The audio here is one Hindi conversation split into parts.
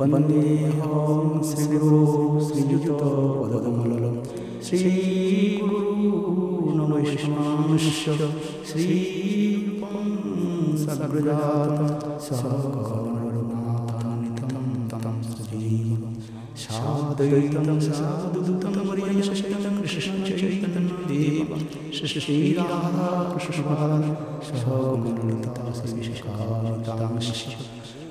वन्देऽहं श्रीगुरो श्रीयुतपदकमलं श्रीगुरूनवैष्णवांश्च श्रीरूपं सद्गुजातं सहगणरघुनाथान्वितं तं सजीवं। साद्वैतं साधुदूतं वर्यशतं कृष्णचैतन्यदेवं श्रीराधाकृष्णपादं। सहगणललिता श्रीविशाखातांश्च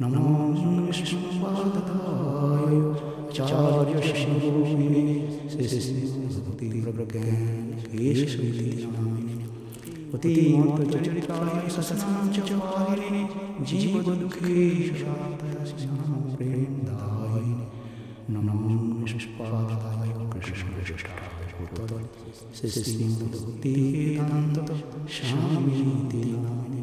नमो विष्णुपादाय आचार्यशङ्कुमिने श्रीस्मृतिप्रज्ञानकेशविति नामिने अतीमोत्तचरित्राय ससनां च वारिणे जीवदुःखे प्रेमदायिने नमो। विष्णुपादाय कृष्णविशिष्टाय भूतले श्रीस्मृतिवेदान्त शामिति नामिने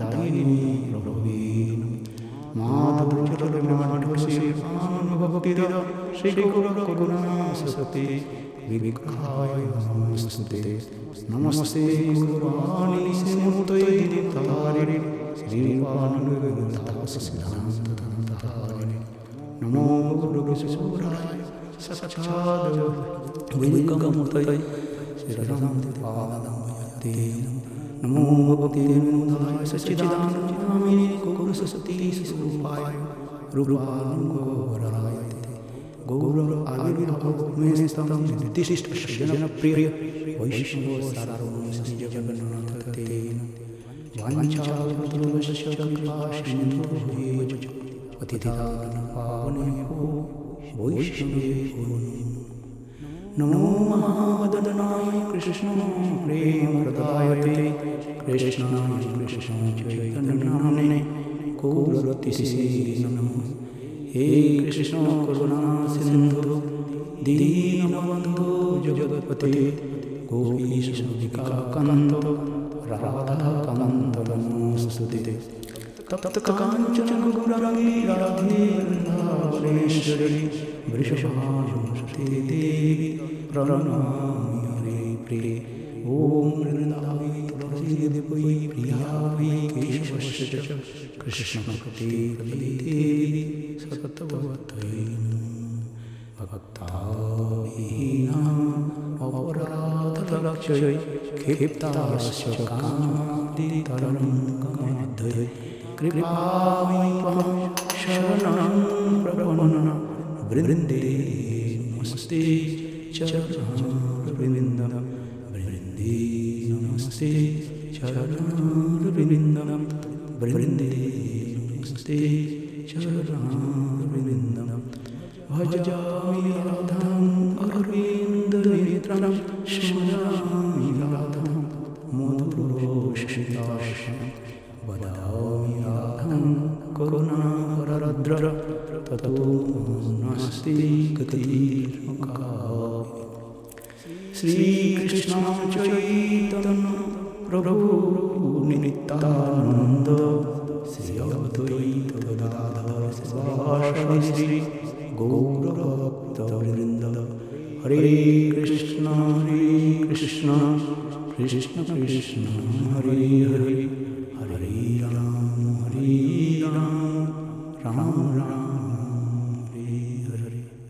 दायिनी रघुवीन माधुर्यमाढवशीर्वानुभवतिदा श्रीगुरुकरुणासते विविकाय नमस्ते नमस्ते गुरुवाणी सिमुतये तारिणे श्रीवानुगदाससिद्धान्तधारिणे नमो गुरुसुराय सचाद विविकमुतये श्रीरामपादमयते नमो भक्तिविनोदाय सच्चिदानन्दनामिने गुरुसरस्वती स्वरूपाय रूपानुगोराय गौर आविर्भवो मे स्तं निर्दिशिष्टजनप्रिय वैष्णव सारोजगन्नाथ तेन वाञ्छावतुलस्य कृपा सिन्धुभेव पतितानं पावनेभो वैष्णवे नमो महावदनाय कृष्ण प्रेमप्रदाय ते कृष्णाय कृष्ण चैतन्यनाम्ने गौरतिसे नमः हे कृष्ण करुणा सिन्धु दीनबन्धो जगत्पते गोपीशविकाकन्द राधाकान्त नमोऽस्तुते तप्तकाञ्चन गौरङ्गी राधे वृन्दावनेश्वरी वृषभानुषते देवी प्रणमामि हरे प्रिये। ॐ वृन्दावै तुलसीदेवै प्रियावै केशवस्य च कृष्णभक्ते देवी सततवत्यै भक्ताहीनाम् अपराधलक्षयै क्षिप्तास्य कामादितरङ्गमाध्यये कृपामयि त्वां शरणं प्रपन्न। वृन्दे नमस्ते। चरणवृन्दं वृन्दे नमस्ते। चरणवृन्दं वृन्दे नमस्ते। चरणवृन्दं भजामि राधाम् अरविन्दनेत्रं स्मरामि राधां मधुरोषिताशं वदामि करुणारद्र ततो नास्ति श्रीकृष्णं चैतन्य प्रभु नित्यानन्द श्री अद्वैत गदाधर श्री गौरभक्तवृन्द। हरे कृष्ण हरे कृष्ण कृष्ण कृष्ण, हरे हरे। हरे राम। हरे राम राम राम